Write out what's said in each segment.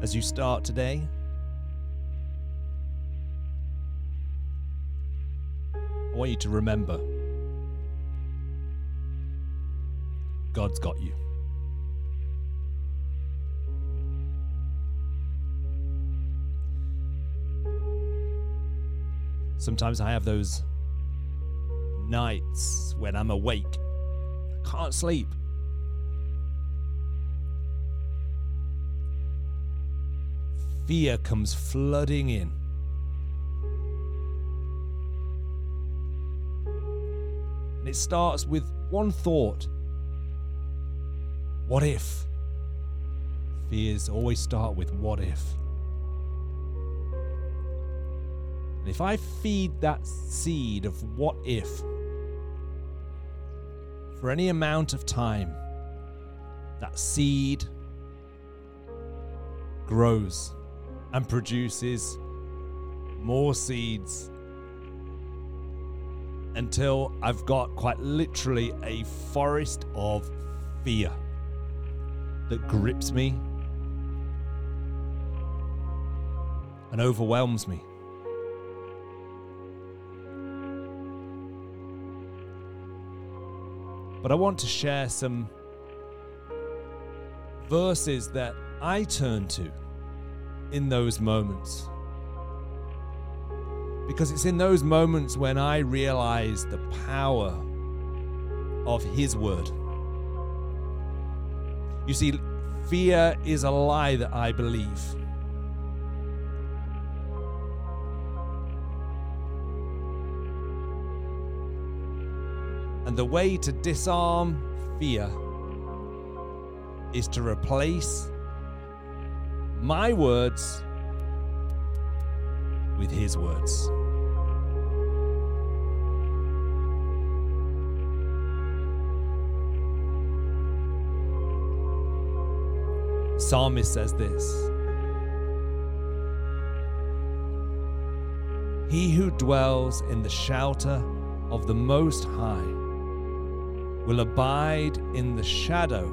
as you start today. I want you to remember God's got you. Sometimes I have those nights when I'm awake, I can't sleep. Fear comes flooding in. And it starts with one thought What if? Fears always start with what if. And if I feed that seed of what if for any amount of time, that seed grows and produces more seeds until I've got quite literally a forest of fear that grips me and overwhelms me. But I want to share some verses that I turn to in those moments. Because it's in those moments when I realize the power of His Word. You see, fear is a lie that I believe. And the way to disarm fear is to replace my words with his words. Psalmist says this He who dwells in the shelter of the Most High will abide in the shadow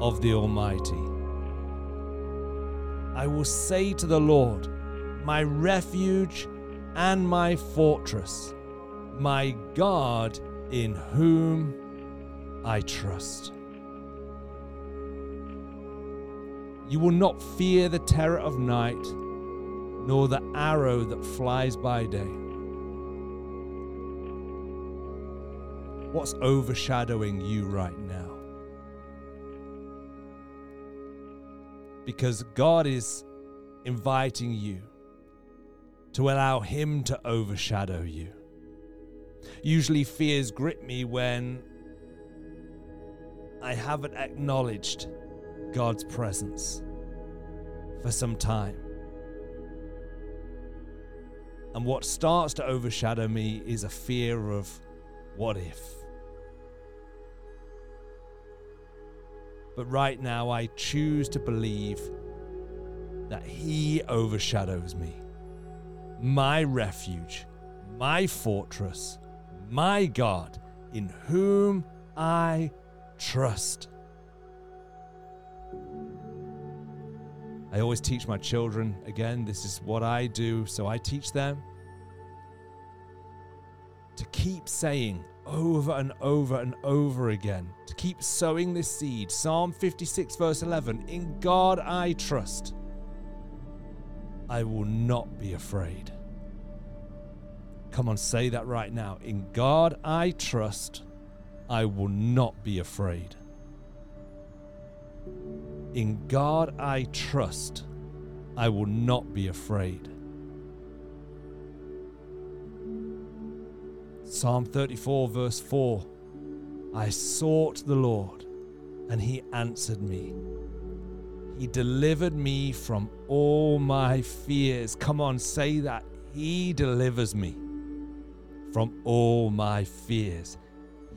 of the Almighty. I will say to the Lord, my refuge and my fortress, my God in whom I trust. You will not fear the terror of night, nor the arrow that flies by day What's overshadowing you right now? Because God is inviting you to allow Him to overshadow you. Usually, fears grip me when I haven't acknowledged God's presence for some time. And what starts to overshadow me is a fear of what if? But right now, I choose to believe that He overshadows me. My refuge, my fortress, my God, in whom I trust. I always teach my children, again, this is what I do, so I teach them to keep saying, over and over and over again to keep sowing this seed. Psalm 56, verse 11 In God I trust. I will not be afraid. Come on, say that right now. In God I trust. I will not be afraid. In God I trust. I will not be afraid. Psalm 34, verse 4 I sought the Lord, and he answered me. He delivered me from all my fears. Come on, say that. He delivers me from all my fears.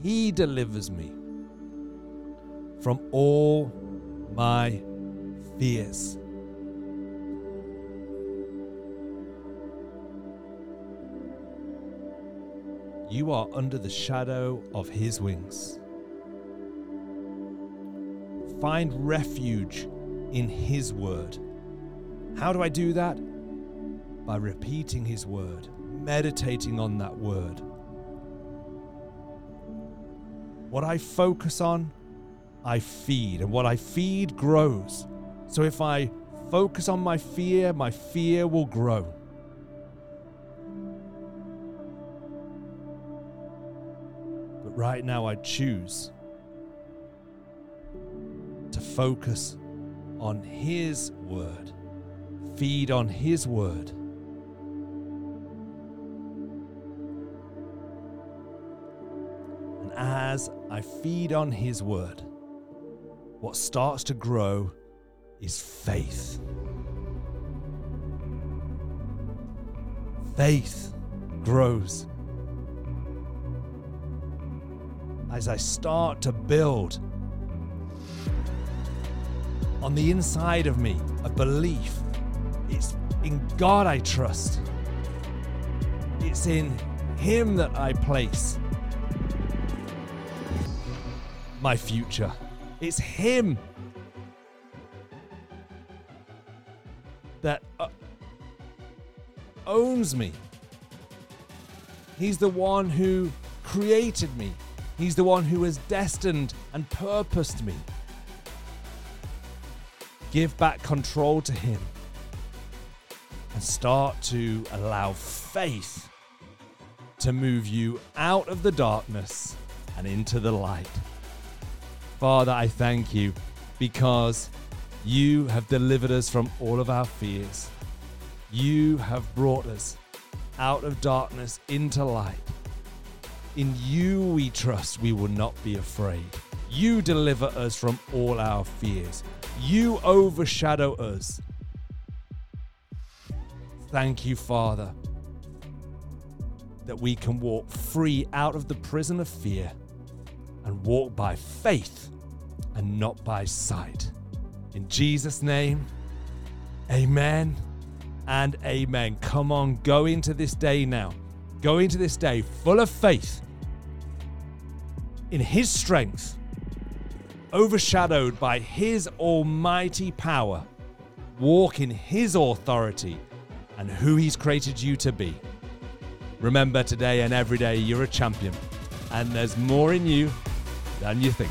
He delivers me from all my fears. You are under the shadow of his wings. Find refuge in His Word. How do I do that? By repeating His Word, meditating on that Word. What I focus on, I feed, and what I feed grows. So if I focus on my fear, my fear will grow. Right now, I choose to focus on His Word, feed on His Word. And as I feed on His Word, what starts to grow is faith. Faith grows as I start to build on the inside of me a belief. It's in God I trust, it's in Him that I place my future. It's Him that uh, owns me. He's the one who created me. He's the one who has destined and purposed me. Give back control to Him and start to allow faith to move you out of the darkness and into the light. Father, I thank you because you have delivered us from all of our fears. You have brought us out of darkness into light. In you we trust we will not be afraid. You deliver us from all our fears. You overshadow us. Thank you, Father, that we can walk free out of the prison of fear and walk by faith and not by sight. In Jesus' name, amen and amen. Come on, go into this day now. Go into this day full of faith in His strength, overshadowed by His almighty power. Walk in His authority and who He's created you to be. Remember today and every day you're a champion, and there's more in you than you think.